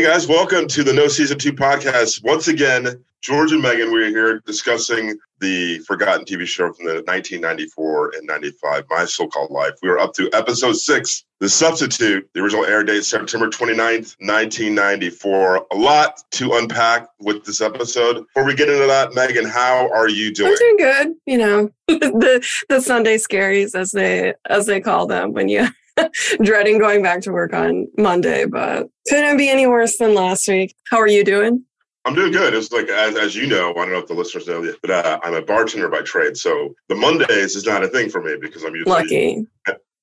Hey guys, welcome to the No Season 2 podcast. Once again, George and Meaghan, we're here discussing the forgotten TV show from the 1994 and 95, My So-Called Life. We are up to episode six, The Substitute. The original air date, September 29th, 1994. A lot to unpack with this episode. Before we get into that, Meaghan, how are you doing? I'm doing good. You know, the the Sunday scaries as they as they call them when you dreading going back to work on Monday, but couldn't be any worse than last week. How are you doing? I'm doing good. It's like as as you know, I don't know if the listeners know yet, but uh, I'm a bartender by trade, so the Mondays is not a thing for me because I'm usually lucky.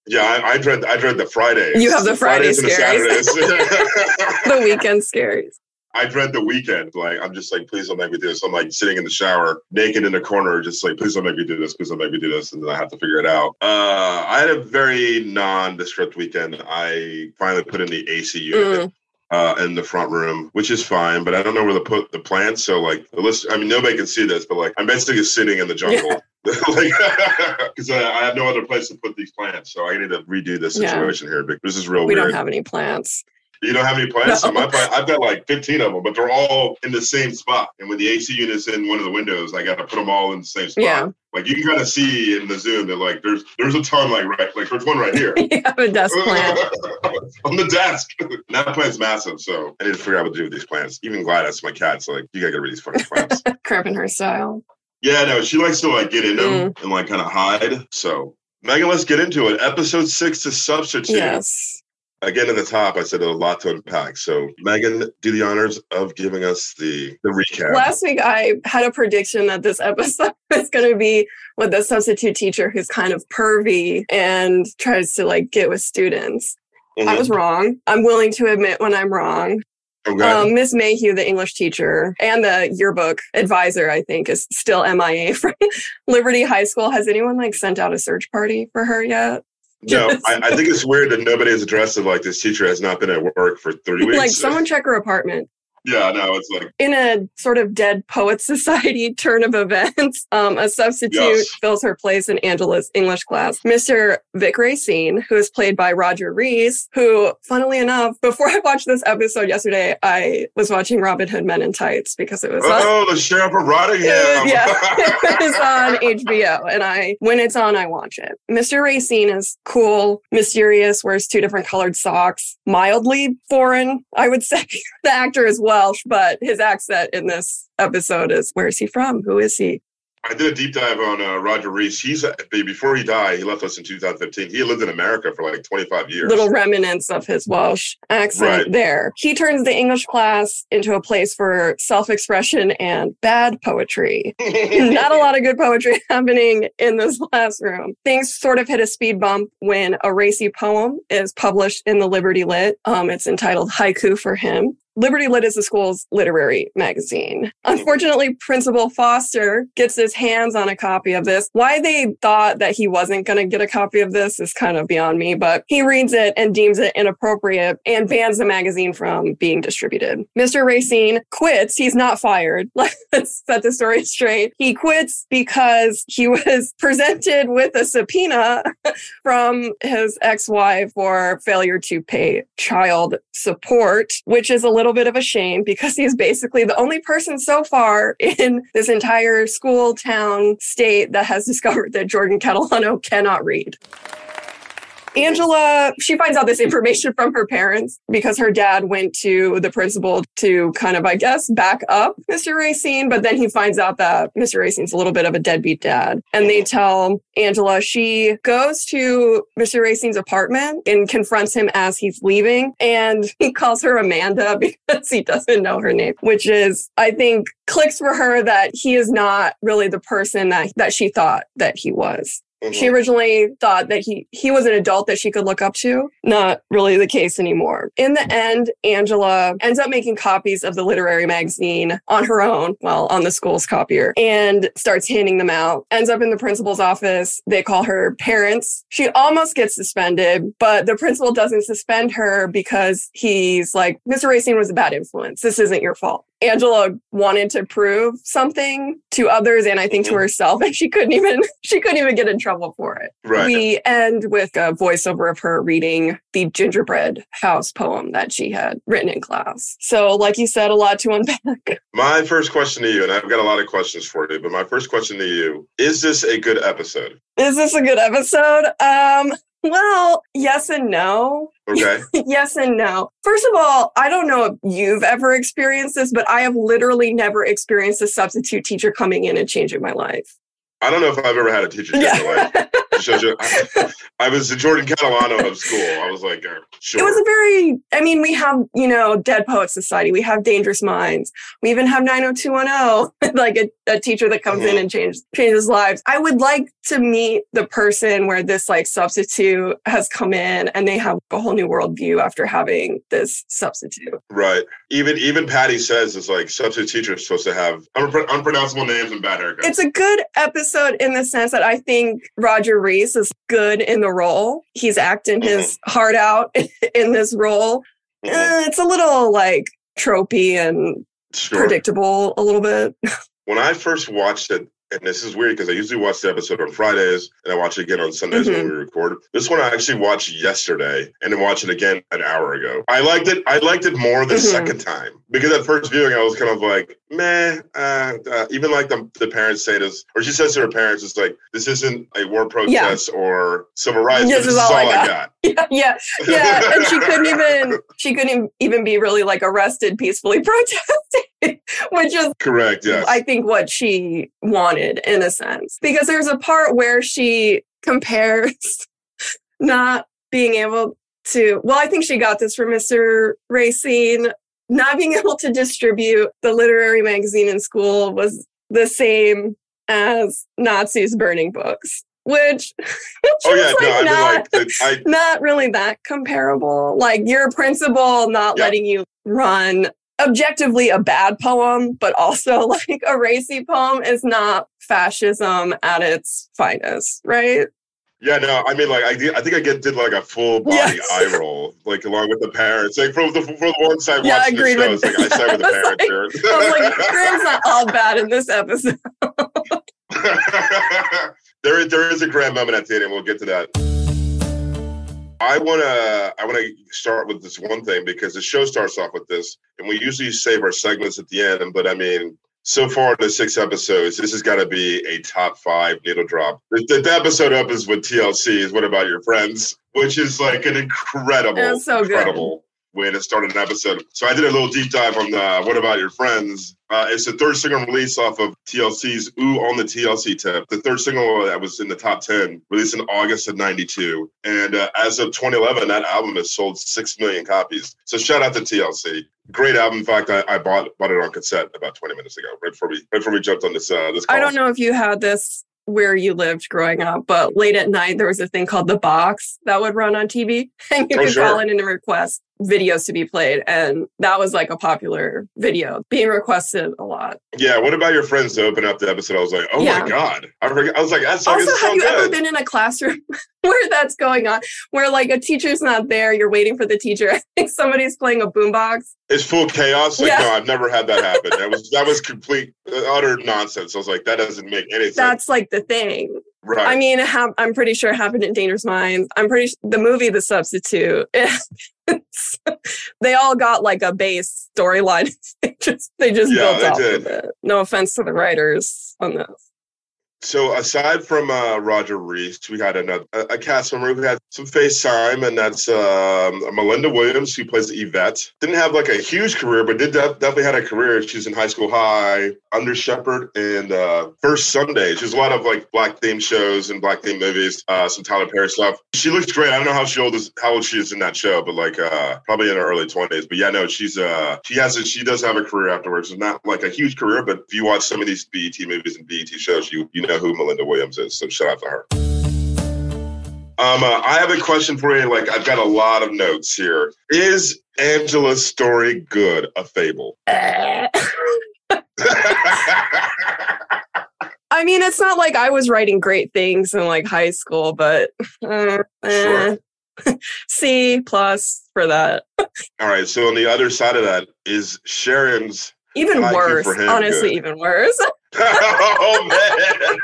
Yeah, I, I dread I dread the Fridays. You have the Friday Fridays and the Saturdays. the weekend scaries. I dread the weekend. Like I'm just like, please don't make me do this. I'm like sitting in the shower, naked in the corner, just like, please don't make me do this. Please don't make me do this, and then I have to figure it out. Uh, I had a very nondescript weekend. I finally put in the AC unit. Mm. Uh, in the front room, which is fine, but I don't know where to put the plants. So, like, the list, I mean, nobody can see this, but like, I'm basically sitting in the jungle, like, because I, I have no other place to put these plants. So I need to redo this Yeah. situation here. Because this is real We weird. don't have any plants. You don't have any plants? No. So my plant, I've got like 15 of them, but they're all in the same spot. And when the AC unit's in one of the windows, I got to put them all in the same spot. Yeah. Like you can kind of see in the Zoom that like there's there's a ton like right like there's one right here. you have a desk plant. on the desk. That plant's massive, so I need to figure out what to do with these plants. Even Gladys, my cat's like, you gotta get rid of these fucking plants. Cramping her style. yeah, no, she likes to like get in them Mm. and like kind of hide. So Meaghan, let's get into it. Episode six to substitute. Yes. Again, at the top, I said a lot to unpack. So, Meaghan, do the honors of giving us the the recap. Last week, I had a prediction that this episode is going to be with the substitute teacher who's kind of pervy and tries to like get with students. I Mhm. was wrong. I'm willing to admit when I'm wrong. Okay. Um, Miss Mayhew, the English teacher and the yearbook advisor, I think, is still MIA from Liberty High School. Has anyone like sent out a search party for her yet? No, I, I think it's weird that nobody has addressed it like this teacher has not been at work for three weeks. like someone check her apartment. Yeah, no, it's like, in a sort of dead poet society turn of events, um, a substitute Yes. fills her place in Angela's English class. Mr. Vic Racine, who is played by Roger Rees, who, funnily enough, before I watched this episode yesterday, I was watching Robin Hood Men in Tights because it was on, oh, the sheriff of Rottingham. yeah, it's on HBO, and I when it's on, I watch it. Mr. Racine is cool, mysterious, wears two different colored socks, mildly foreign, I would say. the actor is Welsh, but his accent in this episode is where is he from? Who is he? I did a deep dive on uh, Roger Rees. He's uh, before he died, he left us in 2015. He lived in America for like 25 years. Little remnants of his Welsh accent Right. there. He turns the English class into a place for self expression and bad poetry. not a lot of good poetry happening in this classroom. Things sort of hit a speed bump when a racy poem is published in the Liberty Lit. Um, it's entitled Haiku for Him. Liberty Lit is the school's literary magazine. Unfortunately, Principal Foster gets his hands on a copy of this. Why they thought that he wasn't going to get a copy of this is kind of beyond me, but he reads it and deems it inappropriate and bans the magazine from being distributed. Mr. Racine quits. He's not fired. Let's set the story straight. He quits because he was presented with a subpoena from his ex-wife for failure to pay child support, which is a little bit of a shame because he's basically the only person so far in this entire school, town, state that has discovered that Jordan Catalano cannot read. Angela, she finds out this information from her parents because her dad went to the principal to kind of, I guess, back up Mr. Racine. But then he finds out that Mr. Racine's a little bit of a deadbeat dad. And they tell Angela she goes to Mr. Racine's apartment and confronts him as he's leaving. And he calls her Amanda because he doesn't know her name, which is, I think, clicks for her that he is not really the person that, that she thought that he was. Mhm. She originally thought that he he was an adult that she could look up to. Not really the case anymore. In the end, Angela ends up making copies of the literary magazine on her own, well, on the school's copier, and starts handing them out. Ends up in the principal's office. They call her parents. She almost gets suspended, but the principal doesn't suspend her because he's like, Mr. Racine was a bad influence. This isn't your fault. Angela wanted to prove something to others and I think to Mhm. herself and she couldn't even she couldn't even get in trouble for it. Right. We end with a voiceover of her reading the gingerbread house poem that she had written in class. So like you said, a lot to unpack. My first question to you, and I've got a lot of questions for you, but my first question to you is this a good episode? Is this a good episode? Um well, yes and no. Okay. yes and no. First of all, I don't know if you've ever experienced this, but I have literally never experienced a substitute teacher coming in and changing my life. I don't know if I've ever had a teacher change my life. Yeah. It I, I was the Jordan Catalano of school. I was like, uh, sure. It was a very, I mean, we have, you know, Dead Poet Society, we have Dangerous Minds, we even have 90210, like a, a teacher that comes in Mhm. and changes changes lives. I would like to meet the person where this like substitute has come in and they have a whole new worldview after having this substitute. right. Even even Patty says it's like substitute teachers supposed to have unpro- unpronounceable names and bad haircuts. It's a good episode in the sense that I think Roger Rees is good in the role. He's acting his heart out in this role. Eh, it's a little like tropey and Sure. predictable a little bit. When I first watched it, and this is weird because I usually watch the episode on Fridays and I watch it again on Sundays when Mhm. we record. This one I actually watched yesterday and then watched it again an hour ago. I liked it. I liked it more the Mhm. second time because at first viewing I was kind of like, meh. Uh, uh, even like the, the parents say this, or she says to her parents, "It's like this isn't a war protest or civil rights. This This, is all I got." got." Yeah, yeah, yeah. And she couldn't even she couldn't even be really like arrested peacefully protesting, which is Correct. Yes. I think what she wanted in a sense. Because there's a part where she compares not being able to, well, I think she got this from Mr. Racine, not being able to distribute the literary magazine in school was the same as Nazis burning books, which, which oh yeah. like no, I mean not, like I not really that comparable. Like your principal not Yeah. letting you run objectively a bad poem, but also like a racy poem is not fascism at its finest, right? Yeah, no, I mean, like, I, did- I think I get did like a full body Yes. eye roll, like along with the parents. Like for the for the one side Yeah, I watching the show, with- like I side with the parents here. I was like, Graham's not all bad in this episode. There, is- there is a grand moment at the end, and we'll get to that. I wanna, I wanna start with this one thing because the show starts off with this, and we usually save our segments at the end. But I mean, so far in the six episodes, this has got to be a top five needle drop. The, the episode opens with TLC is "What About Your Friends," which is like an incredible, so good. incredible way to start an episode. So I did a little deep dive on the "What About Your Friends." Uh, it's the third single release off of TLC's "Ooh on the TLC" tip. The third single that was in the top ten, released in August of '92, and uh, as of 2011, that album has sold six million copies. So shout out to TLC. Great album. In fact, I, I bought bought it on cassette about 20 minutes ago, right before we right before we jumped on this uh, this. Call. I don't know if you had this where you lived growing up, but late at night there was a thing called the box that would run on TV, and you Oh, could sure. call in and request videos to be played, and that was like a popular video being requested a lot. Yeah, what about your friends to open up the episode? I was like, oh Yeah. my god! I, forget, I was like, that song also, have so you ever been in a classroom where that's going on, where like a teacher's not there, you're waiting for the teacher, I think somebody's playing a boombox? it's full chaos. Like, Yeah. no, I've never had that happen. That was that was complete uh, utter nonsense. I was like, that doesn't make any sense. That's like the thing. Right. I mean, hap- I'm pretty sure it happened in Dangerous Minds. I'm pretty s- the movie The Substitute. they all got like a base storyline. they just they just Yeah, built they off did. of it. No offense to the writers on this. So aside from uh, Roger Rees, we had another a, a cast member who had some face time, and that's um, Melinda Williams, who plays Yvette. Didn't have like a huge career, but did def- definitely had a career. She's in High School High, Under Shepherd, and uh, First Sunday. She's a lot of like black themed shows and black themed movies. Uh, some Tyler Perry stuff. She looks great. I don't know how she old is, how old she is in that show, but like uh, probably in her early twenties. But yeah, no, she's uh, she has a, she does have a career afterwards. Not like a huge career, but if you watch some of these BET movies and BET shows, you you know who Melinda Williams is. So shout out to her. Um, uh, I have a question for you. Like, I've got a lot of notes here. Is Angela's story good? A fable? I mean, it's not like I was writing great things in like high school, but uh, eh. C plus for that. All right. So on the other side of that is Sharon's Even Haiku worse. Honestly, good. even worse. oh man!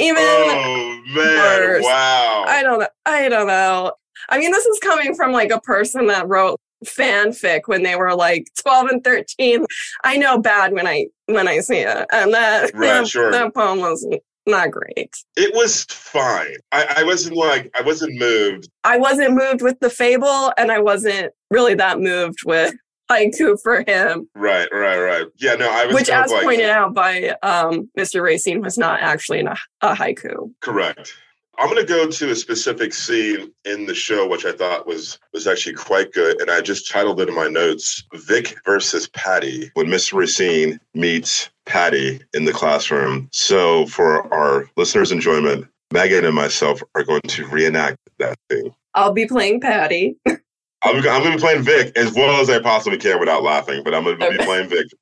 Even oh man! worse. Wow! I don't know. I don't know. I mean, this is coming from like a person that wrote fanfic when they were like 12 and 13. I know bad when I when I see it. And that Right, that, sure. that poem was not great. it was fine. I, I wasn't like I wasn't moved. I wasn't moved with the fable and I wasn't really that moved with haiku for him, Right, right, right. Yeah, no, I was which as like, pointed out by um, Mr. Racine was not actually a, a haiku. Correct. I'm going to go to a specific scene in the show, which I thought was was actually quite good, and I just titled it in my notes: "Vic versus Patty." When Miss Racine meets Patty in the classroom. So, for our listeners' enjoyment, Meaghan and myself are going to reenact that scene. I'll be playing Patty. I'm, I'm going to be playing Vic as well as I possibly can without laughing, but I'm going to be Okay. playing Vic.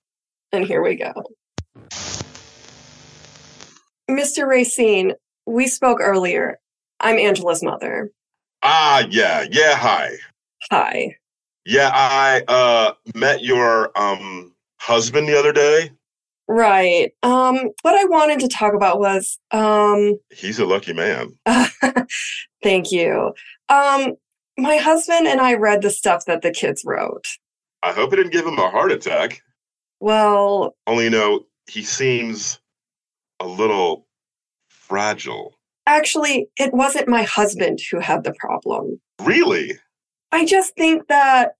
And here we go. Mr. Racine, we spoke earlier. I'm Angela's mother. Ah, yeah, yeah. Hi. Hi. Yeah, I uh met your um husband the other day. Right. Um, what I wanted to talk about was um He's a lucky man. thank you. Um, my husband and I read the stuff that the kids wrote. I hope it didn't give him a heart attack. Well, Only you know he seems a little fragile. actually, it wasn't my husband who had the problem. Really? I just think that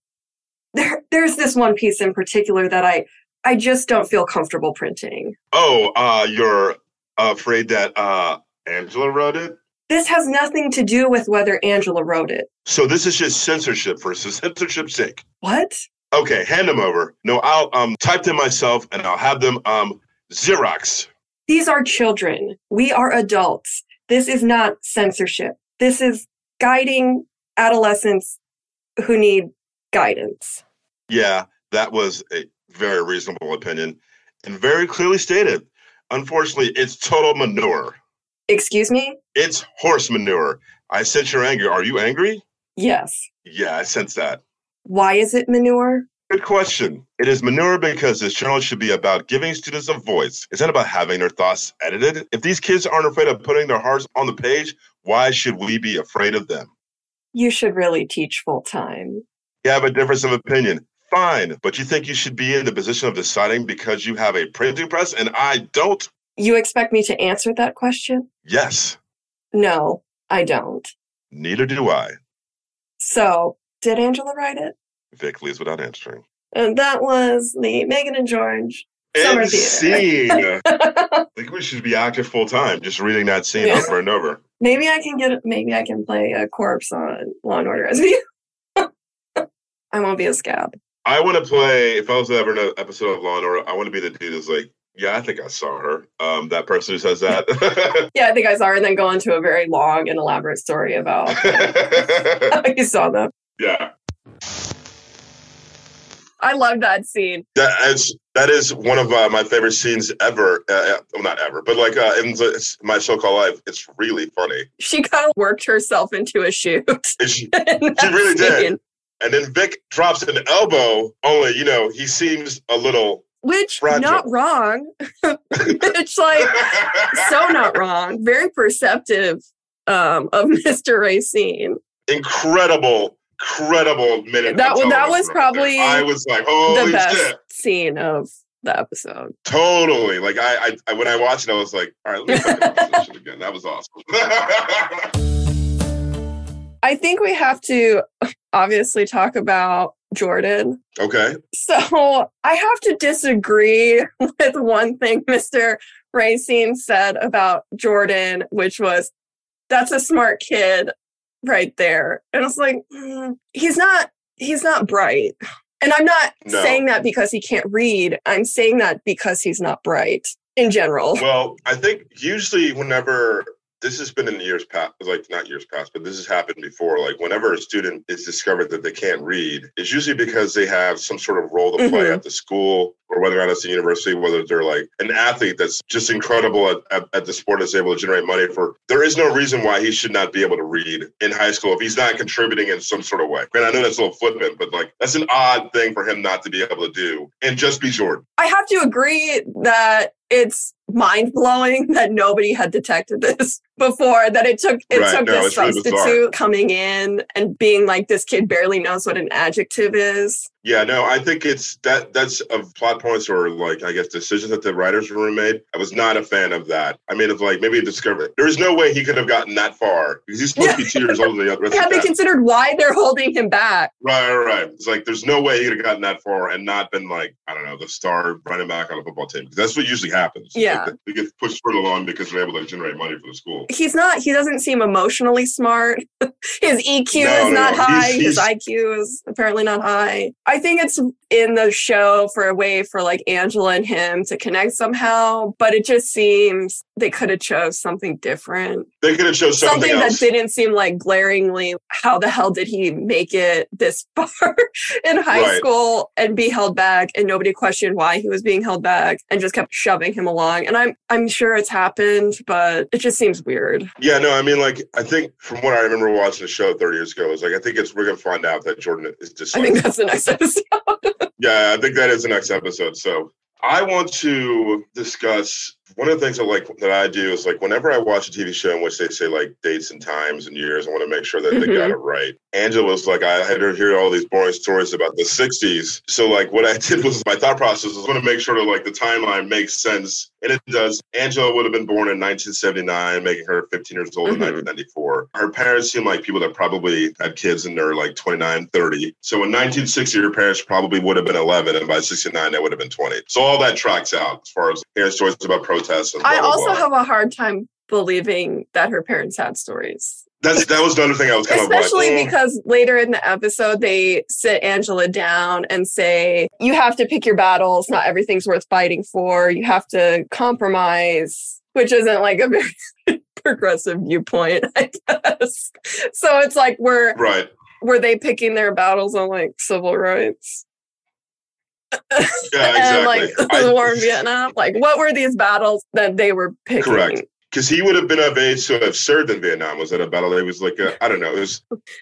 there there's this one piece in particular that I I just don't feel comfortable printing. Oh, uh you're afraid that uh Angela wrote it? This has nothing to do with whether Angela wrote it. So this is just censorship for censorship's sake. What? Okay, hand them over. No, I'll um type them myself and I'll have them um Xerox. These are children. We are adults. This is not censorship. This is guiding adolescents who need guidance. Yeah, that was a very reasonable opinion and very clearly stated. Unfortunately, it's total manure. Excuse me? It's horse manure. I sense your anger. Are you angry? Yes. Yeah, I sense that. Why is it manure? Good question. It is manure because this journal should be about giving students a voice. It's not about having their thoughts edited. If these kids aren't afraid of putting their hearts on the page, why should we be afraid of them? You should really teach full time. You have a difference of opinion. Fine, but you think you should be in the position of deciding because you have a printing press and I don't? You expect me to answer that question? Yes, No, I don't. neither do I. So, did Angela write it? Vic leaves without answering. And that was the Meaghan and George Summer End scene. I think we should be active full time, just reading that scene Yeah. over and over. maybe I can get maybe I can play a corpse on Law and Order SVU. I won't be a scab. I want to play. If I was ever in an episode of Law and Order, I want to be the dude that's like, "Yeah, I think I saw her." Um, that person who says that. Yeah, I think I saw her and then go into a very long and elaborate story about how you saw them. yeah, I love that scene. that is that is one of uh, my favorite scenes ever. Uh, well, not ever, but like uh, in the, my so-called life, it's really funny. She kind of worked herself into a shoot. And she, She really did. and then Vic drops an elbow. Only you know he seems a little. Which not wrong. it's like so not wrong. Very perceptive um, of Mr. Racine. incredible, incredible minute. That was- that was probably there. I was like, the best shit. scene of the episode. Totally. Like I, I, I when I watched it, I was like, all right, let me fucking watch this shit again. That was awesome. I think we have to obviously talk about Jordan. okay. So I have to disagree with one thing Mr. Racine said about Jordan, which was that's a smart kid right there. And it's like, mm, he's not, he's not bright. And I'm not No. saying that because he can't read. I'm saying that because he's not bright in general. Well, I think usually whenever this has been in years past, like not years past, but this has happened before. Like whenever a student is discovered that they can't read, it's usually because they have some sort of role to play Mhm. at the school or whether or not it's a university, whether they're like an athlete that's just incredible at, at, at the sport that's able to generate money for. There is no reason why he should not be able to read in high school if he's not contributing in some sort of way. And I know that's a little flippant, but like that's an odd thing for him not to be able to do and just be Jordan. I have to agree that it's mind blowing that nobody had detected this before. That it took it Right, took no, this it's really substitute coming in and being like this kid barely knows what an adjective is. Yeah, no, I think it's that that's of plot points or like I guess decisions that the writers room made. I was not a fan of that. I mean, of like maybe discover there was no way he could have gotten that far because he's supposed to be two years older than the rest Have they considered why they're holding him back? Right, right, right. It's like there's no way he could have gotten that far and not been like I don't know the star running back on a football team. 'Cause that's what usually happens. Yeah. like, they get pushed further along because they're able to generate money for the school. He's not. He doesn't seem emotionally smart. His EQ No, is no, not no. high. He's- His IQ is apparently not high. I think it's in the show for a way for like Angela and him to connect somehow, but it just seems they could have chose something different. They could have chose something, something that didn't seem like glaringly how the hell did he make it this far in high Right. school and be held back and nobody questioned why he was being held back and just kept shoving him along and i'm i'm sure it's happened but it just seems weird Yeah, no, I mean, like, I think from what I remember watching the show 30 years ago, is like, I think it's we're gonna find out that Jordan is just i think that's the next episode yeah, I think that is the next episode. So I want to discuss one of the things that like that I do is like whenever I watch a TV show in which they say like dates and times and years, I want to make sure that they Mhm. got it right. Angela's like I had to hear all these boring stories about the 60s. So like what I did was my thought process was want to make sure that like the timeline makes sense. And it does. Angela would have been born in 1979, making her 15 years old in Mhm. 1994. Her parents seem like people that probably had kids in their like 29, 30. So in 1960, her parents probably would have been 11, and by 69, they would have been 20. So all that tracks out as far as hearing stories about protests blah, i blah, also blah. have a hard time believing that her parents had stories That's that was the other thing I was kind Especially of like. mm. because later in the episode, they sit Angela down and say, You have to pick your battles. Not everything's worth fighting for. You have to compromise, which isn't like a very progressive viewpoint, I guess. So it's like, were, right. were they picking their battles on like civil rights? Yeah, and like exactly. the war in Vietnam? Like, what were these battles that they were picking? Correct. because he would have been of age to have served in Vietnam. Was that a battle? It was like I I don't know. It was,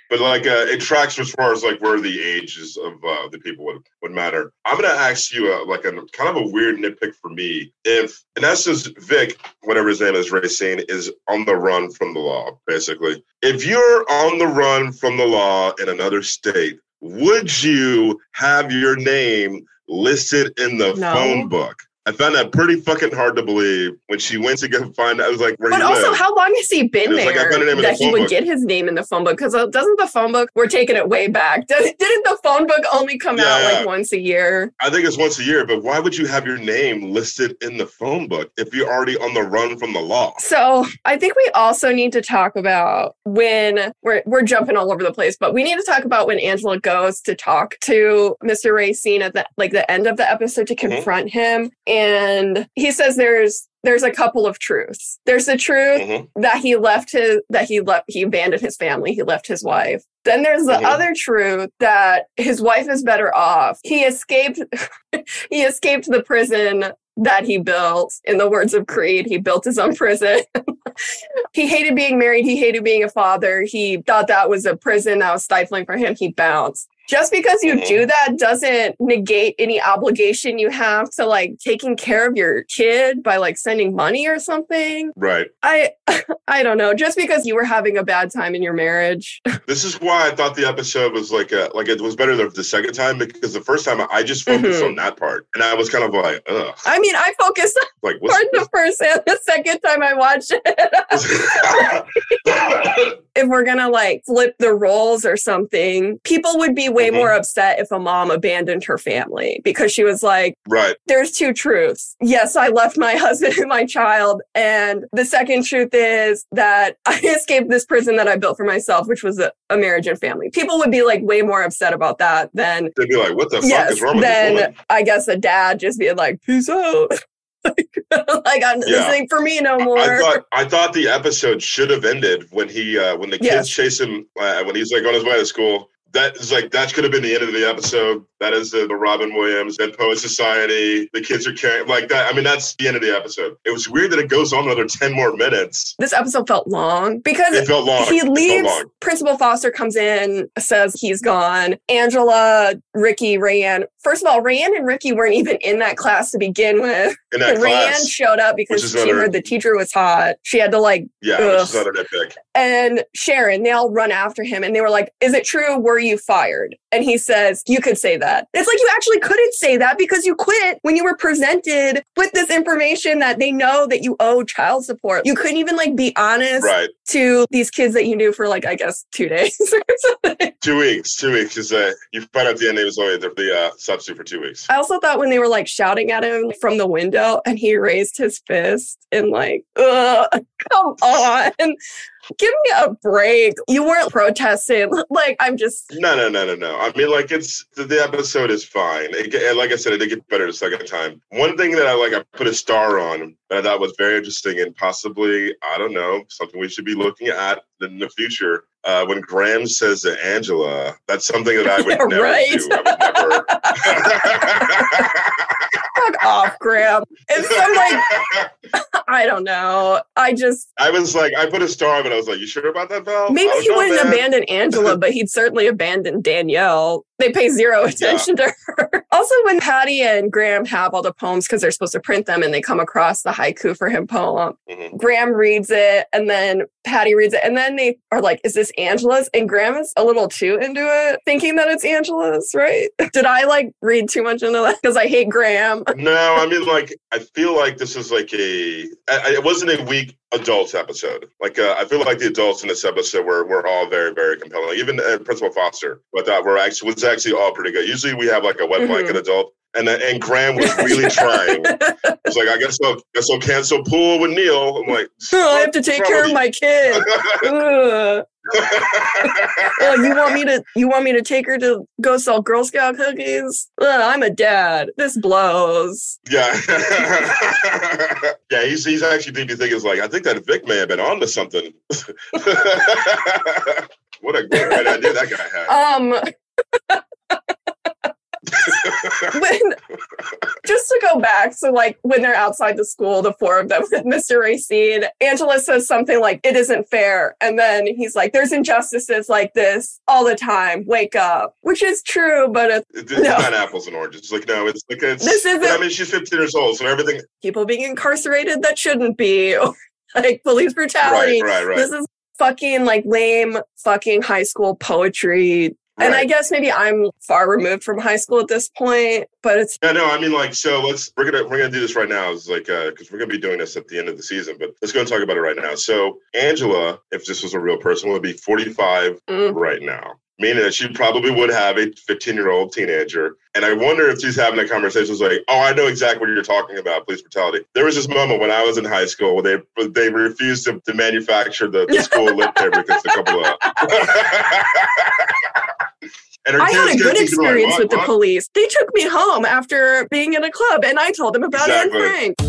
but like uh, it tracks as far as like where the ages of uh, the people would would matter. I'm gonna ask you uh, like a kind of a weird nitpick for me. If in essence Vic, whatever his name is, Racine, is on the run from the law, basically. If you're on the run from the law in another state, would you have your name listed in the No. phone book? I found that pretty fucking hard to believe when she went to go find. I was like, where But he also, lived. how long has he been It was like, I there name in the that he would book. get his name in the phone book? Because doesn't the phone book, we're taking it way back. Does- Didn't the phone book only come out like once a year? I think it's once a year, but why would you have your name listed in the phone book if you're already on the run from the law? So I think we also need to talk about when we're we're jumping all over the place, but we need to talk about when Angela goes to talk to Mr. Racine at the like the end of the episode to Mhm. confront him. And he says there's there's a couple of truths. There's the truth Mhm. that he left his that he left he abandoned his family, he left his wife. Then there's the Mhm. other truth that his wife is better off. He escaped he escaped the prison that he built. In the words of Creed, he built his own prison. he hated being married, he hated being a father. He thought that was a prison that was stifling for him. He bounced. Just because you Mhm. do that doesn't negate any obligation you have to like taking care of your kid by like sending money or something. Right. I I don't know. Just because you were having a bad time in your marriage. This is why I thought the episode was like a, like it was better the, second time because the first time I just focused Mhm. on that part and I was kind of like, ugh, I mean, I focused like on what's, the first and the second time I watched it. if we're gonna like flip the roles or something, people would be way Mhm. more upset if a mom abandoned her family because she was like, right. there's two truths. Yes, I left my husband and my child. And the second truth is that I escaped this prison that I built for myself, which was a, a marriage and family. People would be like way more upset about that than, They'd be like, what the fuck yes, is wrong with this than woman? I guess a dad just being like, peace out. like, like, I'm Yeah. this ain't for me no more. I thought I thought the episode should have ended when he uh, when the kids Yes. chase him uh, when he's like on his way to school. That is like that could have been the end of the episode. That is the, the Robin Williams and Poet Society. The kids are carrying like that. I mean, that's the end of the episode. It was weird that it goes on another ten more minutes. This episode felt long because It felt long. he leaves. long. Principal Foster comes in, says he's gone. Angela, Ricky, Rayanne. First of all, Rayanne and Ricky weren't even in that class to begin with. in that Rayanne class. showed up because she another- heard the teacher was hot. She had to like, Yeah, Ugh. which is another nitpick. and Sharon, they all run after him and they were like, Is it true? Were you fired? And he says, You could say that. It's like you actually couldn't say that because you quit when you were presented with this information that they know that you owe child support. You couldn't even like be honest Right. to these kids that you knew for like, I guess, two days or something. Two weeks. Two weeks. Because uh, you find out at the end he was only the, the uh, substitute for two weeks. I also thought when they were like shouting at him from the window and he raised his fist and like, Ugh, come on. Give me a break. You weren't protesting. Like, I'm just No, no, no, no, no. I mean, like it's the, the episode is fine. It, and like I said, it did get better the second time. One thing that I like, I put a star on that I thought was very interesting and possibly, I don't know, something we should be looking at in the future. Uh, when Graham says to Angela, that's something that I would never Right. do. I would never. fuck off, Graham. And so I'm like, I don't know. I just I was like, I put a star, but I was like, you sure about that, Val? Maybe he know, wouldn't man. abandon Angela, but he'd certainly abandon Danielle. They pay zero attention to her. Also, when Patty and Graham have all the poems because they're supposed to print them and they come across the haiku for him poem, Mhm. Graham reads it and then Patty reads it. And then they are like, is this Angela's? And Graham is a little too into it, thinking that it's Angela's, right? Did I like read too much into that? Because I hate Graham. No, I mean, like, I feel like this is like a. I, I- it wasn't a weak adults episode. Like, uh, I feel like the adults in this episode were, were all very, very compelling. Like, Even uh, Principal Foster, but that were actually was actually all pretty good. Usually, we have like a wet blanket adult, and uh, and Graham was really trying. It's like, I guess I'll guess I'll cancel pool with Neil. I'm like, I have to take care of my kid. You want me to? You want me to take her to go sell Girl Scout cookies? Ugh, I'm a dad. This blows. Yeah. yeah, he's he's actually deeply thinking is like, I think that Vic may have been on to something. what a great idea that guy had. Um. When just to go back, so like when they're outside the school, the four of them with Mr. Racine, Angela says something like, "It isn't fair," and then he's like, "There's injustices like this all the time. Wake up," which is true, but it's It's No. not apples and oranges. Like no, it's like it's. This isn't- I mean, she's 15 years old, so everything. people being incarcerated that shouldn't be, or like police brutality. Right, right, right. This is fucking like lame fucking high school poetry. And I guess maybe I'm far removed from high school at this point, but it's Yeah, no, I mean, like, so let's we're gonna we're gonna do this right now. It's like because we're gonna be doing this at the end of the season, but let's go and talk about it right now. So Angela, if this was a real person, would be 45 mm, right now, meaning that she probably would have a 15 year old teenager. And I wonder if she's having a conversation like, "Oh, I know exactly what you're talking about, police brutality." There was this moment when I was in high school where they they refused to, to manufacture the, the school lip there because a couple of. I had a good like, experience with the police. They took me home after being in a club and I told them about Exactly. Anne Frank.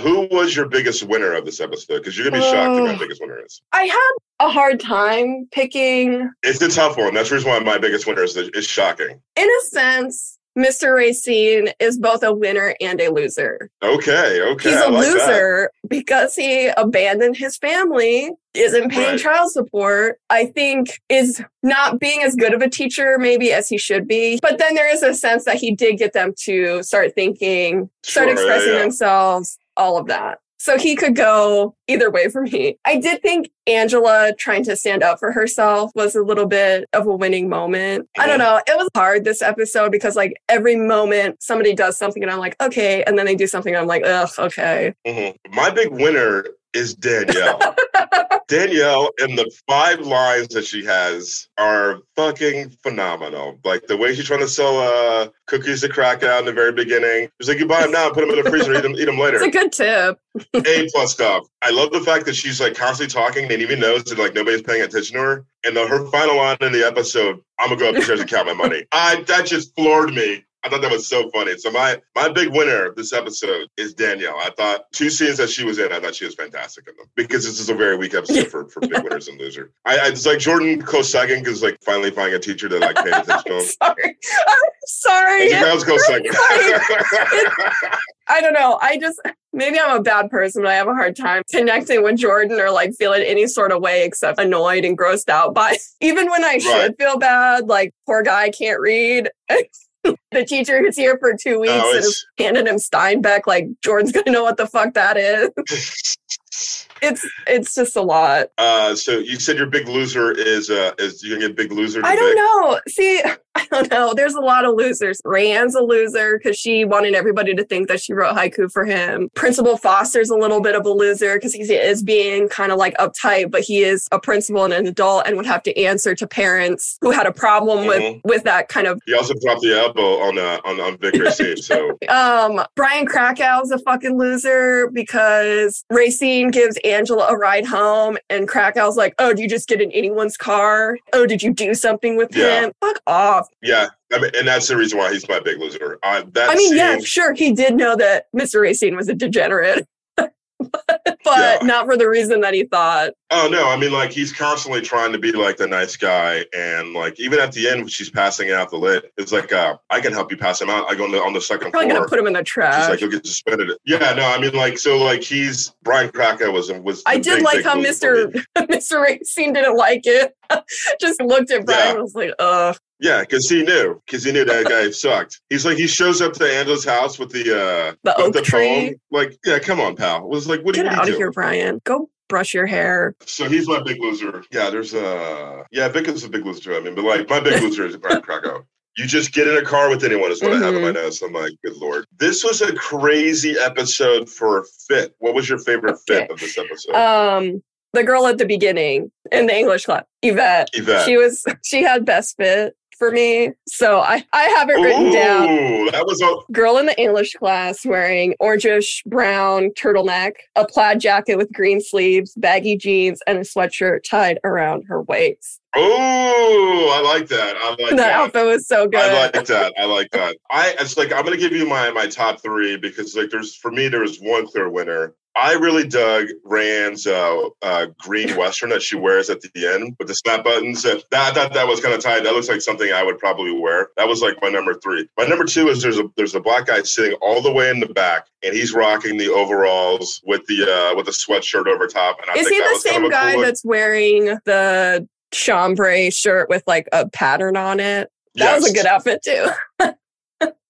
Who was your biggest winner of this episode? Because you're gonna be shocked who my Oh. biggest winner is. I had a hard time picking, It's a tough one. That's the reason why my biggest winner is, is shocking. in a sense, Mr. Racine is both a winner and a loser. Okay, okay. He's a like that. loser because he abandoned his family, isn't paying Right. child support. I think is not being as good of a teacher maybe as he should be. But then there is a sense that he did get them to start thinking, start Sure, yeah, expressing yeah. themselves, all of that. So he could go either way for me. I did think Angela trying to stand up for herself was a little bit of a winning moment. I don't know. It was hard this episode because like every moment somebody does something and I'm like, okay. And then they do something and I'm like, ugh, okay. Mhm. My big winner is Danielle. Danielle and the five lines that she has are fucking phenomenal. Like the way she's trying to sell uh, cookies to crack out in the very beginning. She's like, you buy them now, put them in the freezer, eat them, eat them later. It's a good tip. A plus stuff. I love the fact that she's like constantly talking and even knows that like nobody's paying attention to her. And the, her final line in the episode, I'm gonna go upstairs and count my money. I that just floored me. I thought that was so funny. So my my big winner of this episode is Danielle. I thought two scenes that she was in, I thought she was fantastic in them because this is a very weak episode for, for big winners and losers. I, I it's like Jordan second because like finally finding a teacher that like paid attention to him. sorry. I'm sorry. I was close second. I don't know. I just maybe I'm a bad person, but I have a hard time connecting with Jordan or like feeling any sort of way except annoyed and grossed out by even when I should feel bad, like poor guy can't read. the teacher who's here for two weeks Oh, and is handed him Steinbeck, like Jordan's gonna know what the fuck that is. It's it's just a lot. uh, so you said your big loser is uh is you gonna get big loser? to I don't know. See, I don't know. There's a lot of losers. Rayanne's a loser because she wanted everybody to think that she wrote haiku for him. Principal Foster's a little bit of a loser because he is being kind of like uptight, but he is a principal and an adult and would have to answer to parents who had a problem with Mhm. with that kind of. He also dropped the elbow on uh, on on Vic Racine. So Um, Brian Krakow's a fucking loser because Racine gives Angela a ride home, and Krakow's like, "Oh, do you just get in anyone's car? Oh, did you do something with Yeah. him? Fuck off." yeah, I mean, and that's the reason why he's my big loser. Uh, I mean, scene, yeah, sure, he did know that Mr. Racine was a degenerate, but Yeah. not for the reason that he thought. Oh no, I mean like he's constantly trying to be like the nice guy, and like even at the end when she's passing out the lit, it's like uh, I can help you pass him out. I go on the, on the second Probably floor. gonna put him in the She's trash. like, you'll get suspended. Yeah, no, I mean, like, so, like, he's Brian Krakow was was. I did big, like how Mr. Mr. Racine didn't like it. Just looked at Brian Yeah. and was like, "Ugh." Yeah, because he knew, because he knew that guy sucked. He's like, he shows up to Angela's house with the uh The with oak the tree. poem. Like, yeah, come on, pal. It was like, what, are you- out you of here. Brian. Go brush your hair. So he's my big loser. Yeah, there's a yeah, Vic is a big loser. I mean, but like, my big loser is Brian Krakow. You just get in a car with anyone is what I have in my Mm-hmm. notes. I'm like, good lord, this was a crazy episode for fit. What was your favorite fit of this episode? Um, the girl at the beginning in the English class, Yvette. Yvette. She was she had best fit for me. So I, I have it written down. That was a Girl in the English class wearing orangish brown turtleneck, a plaid jacket with green sleeves, baggy jeans, and a sweatshirt tied around her waist. Oh, I like that. I like that that. outfit was so good. I like that. I like that. I it's like I'm gonna give you my my top three because like there's for me there was one clear winner. I really dug Rayanne's uh, uh, green western that she wears at the end with the snap buttons. That I thought that was kind of tight. That looks like something I would probably wear. That was like my number three. My number two is there's a there's a black guy sitting all the way in the back, and he's rocking the overalls with the uh, with the sweatshirt over top. And I Is he the was kind same of guy cool that's wearing the chambray shirt with like a pattern on it? That was a good outfit too.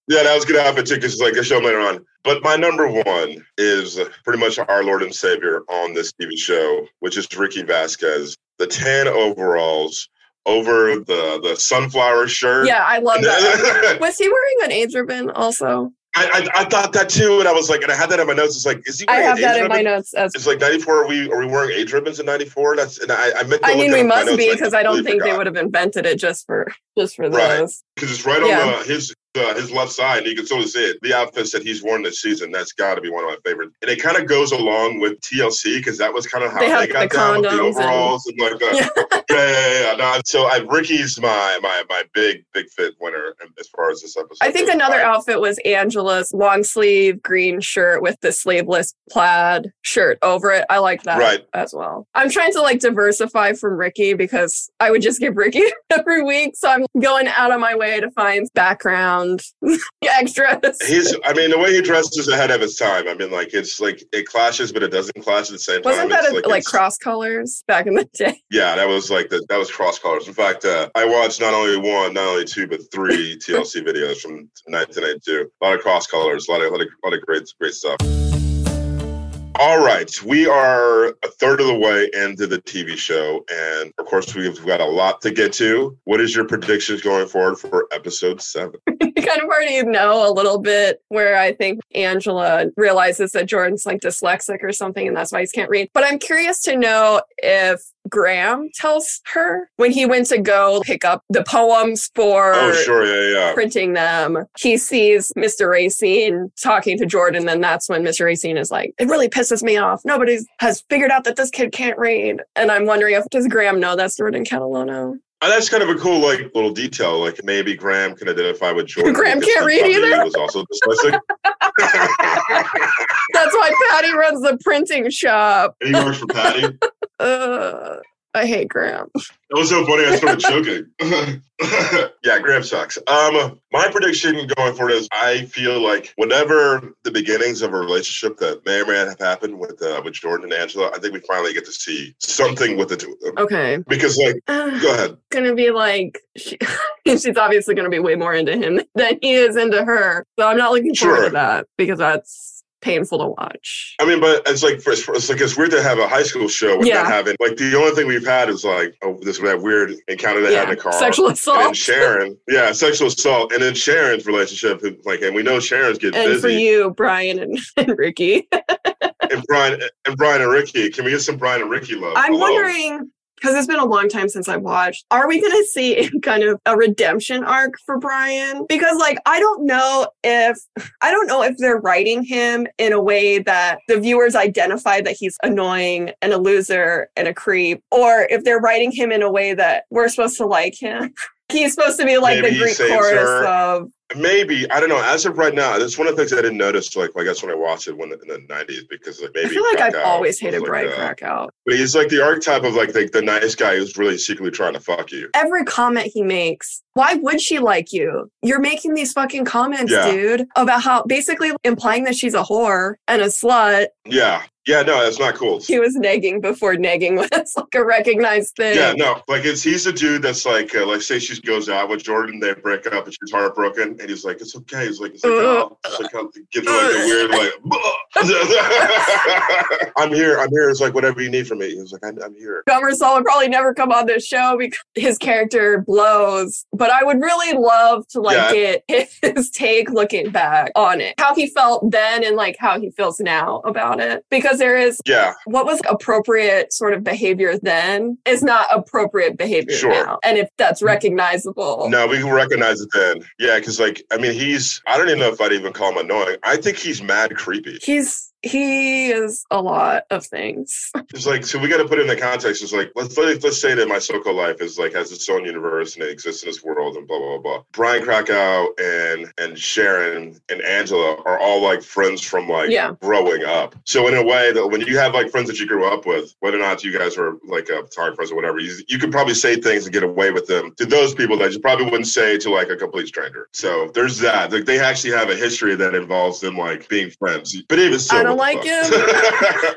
Yeah, that was a good outfit too, because it's like I show him later on. But my number one is pretty much our Lord and Savior on this TV show, which is Ricky Vasquez. The tan overalls over the the sunflower shirt. Yeah, I love that. Was he wearing an AIDS ribbon also? I, I thought that too, and I was like, and I had that in my notes. It's like, is he? I have that AIDS in my notes as It's like ninety four. Are we are we wearing AIDS ribbons in ninety four? That's and I, I meant. I mean, we up in my must notes, be because I don't completely think they would have invented it just for just for Right. those. because it's right on the, his uh, his left side, and you can sort of see it. The outfits that he's worn this season, that's got to be one of my favorites. And it kind of goes along with TLC because that was kind of how They they, got the down with the condoms and- overalls and, like that. yeah, yeah, yeah. yeah. No, so I, Ricky's my my my big big fit winner as far as this episode. I think goes. another I- outfit was Angela's long sleeve green shirt with the sleeveless plaid shirt over it. I like that Right. as well. I'm trying to like diversify from Ricky because I would just give Ricky every week. So I'm going out of my way to find background extras. He's, I mean, the way he dresses ahead of his time. I mean, like it's like it clashes, but it doesn't clash at the same Wasn't time. that It's a, like it's- cross colors back in the day? Yeah, that was like the, that was cross colors. In fact, uh, I watched not only one, not only two, but three TLC videos from 1992. A lot of cross colors, a lot of, lot of, lot of great, great stuff. All right, we are a third of the way into the TV show, and of course, we've got a lot to get to. What is your predictions going forward for episode seven? you kind of already know a little bit where I think Angela realizes that Jordan's like dyslexic or something and that's why he can't read. But I'm curious to know if Graham tells her when he went to go pick up the poems for Oh, sure, yeah, yeah. printing them, he sees Mr. Racine talking to Jordan. And that's when Mr. Racine is like, it really pisses me off. Nobody has figured out that this kid can't read. And I'm wondering if, does Graham know that's Jordan Catalano? And that's kind of a cool, like, little detail. Like, maybe Graham can identify with Jordan. Graham can't read either. Was also dyslexic. That's why Patty runs the printing shop. and he works for Patty. Uh, I hate Graham. It was so funny. I started choking. yeah, Graham sucks. Um, my prediction going forward is I feel like whenever the beginnings of a relationship that may or may not have happened with uh, with Jordan and Angela, I think we finally get to see something with the two of them. Okay. Because, like, Uh, go ahead. It's gonna be like she, she's obviously gonna be way more into him than he is into her. So I'm not looking forward to that because that's painful to watch. I mean, but it's like it's like it's weird to have a high school show and Yeah. having like the only thing we've had is like oh, this that weird encounter they had in the car. Sexual assault, and. Sharon, yeah, sexual assault, and then Sharon's relationship, like, and we know Sharon's getting And busy. for you, Brian and, and Ricky. and Brian and Brian and Ricky. Can we get some Brian and Ricky love? I'm Hello. wondering because it's been a long time since I watched. Are we going to see kind of a redemption arc for Brian? Because like I don't know if I don't know if they're writing him in a way that the viewers identify that he's annoying and a loser and a creep, or if they're writing him in a way that we're supposed to like him. He's supposed to be like Maybe the Greek chorus her. of Maybe I don't know. As of right now, that's one of the things I didn't notice. Like, I guess when I watched it when in the '90s, because like maybe I feel like I've always hated like, Brian uh, Krakow. But he's like the archetype of like the, the nice guy who's really secretly trying to fuck you. every comment he makes. Why would she like you? You're making these fucking comments, Yeah. dude, about how basically implying that she's a whore and a slut. Yeah, yeah. No, that's not cool. He was negging before negging was like a recognized thing. Yeah, no, like it's he's a dude that's like, uh, like say she goes out with Jordan, they break up, and she's heartbroken, and he's like, it's okay. He's like, it's like, oh, it's like oh, gives her like a weird like, I'm here, I'm here. It's like whatever you need from me. He's like, I'm, I'm here. Gummersall would probably never come on this show because his character blows. But I would really love to like get his take looking back on it. How he felt then and like how he feels now about it. Because there is Yeah, what was appropriate sort of behavior then is not appropriate behavior Sure. now. And if that's mm. recognizable. no, we can recognize it then. Yeah, because like, I mean, he's. I don't even know if I'd even call him annoying. I think he's mad creepy. He's he is a lot of things. It's like so we got to put it in the context. It's like let's let's let's say that my so-called life is like has its own universe and it exists in this world and blah blah blah. blah. Brian Krakow and and Sharon and Angela are all like friends from like Yeah. growing up. So in a way that when you have like friends that you grew up with, whether or not you guys were like uh, photographers or whatever, you, you could probably say things and get away with them to those people that you probably wouldn't say to like a complete stranger. So there's that. Like they actually have a history that involves them like being friends. But even still, don't like him.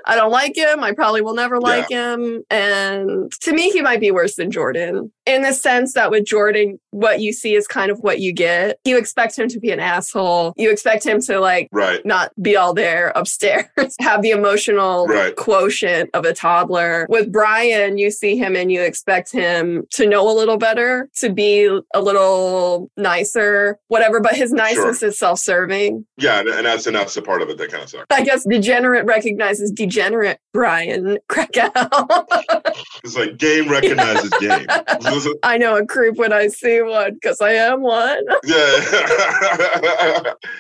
I don't like him. I probably will never like him. And to me, he might be worse than Jordan in the sense that with Jordan, what you see is kind of what you get. You expect him to be an asshole. You expect him to like right. not be all there upstairs, have the emotional Right. quotient of a toddler. With Brian, you see him and you expect him to know a little better, to be a little nicer, whatever, but his niceness is self serving. Yeah, and, and that's and that's the part of it that kind of sucks. I guess degenerate recognizes degenerate Brian Krakow. It's like game recognizes game. I know a creep when I see one because I am one. yeah,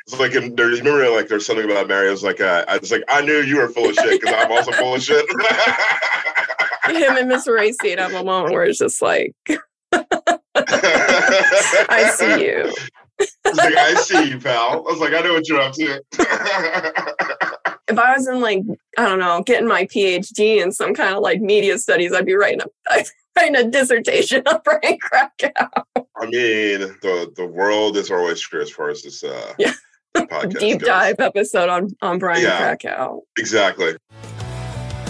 it's like in, there, remember like there's something about was like uh, I was like I knew you were full of shit because I'm also full of shit. Him and Miss Racine have a moment where it's just like, I see you. It's like I see you, pal. I was like I know what you're up to. If I was in like, I don't know, getting my PhD in some kind of like media studies, I'd be writing a, I'd writing a dissertation on Brian Krakow. I mean, the the world is our oyster as far as this uh, Yeah. podcast Deep goes. dive episode on, on Brian Yeah. Krakow. Exactly.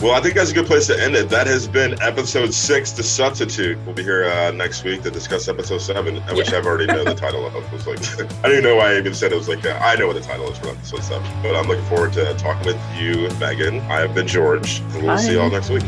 Well, I think that's a good place to end it. That has been episode six, The Substitute. We'll be here uh, next week to discuss episode seven, which I've already know the title of. It was like, I don't even know why I even said it. was like, uh, I know what the title is for episode seven. But I'm looking forward to talking with you, Meaghan. I have been George, and we'll see you all next week.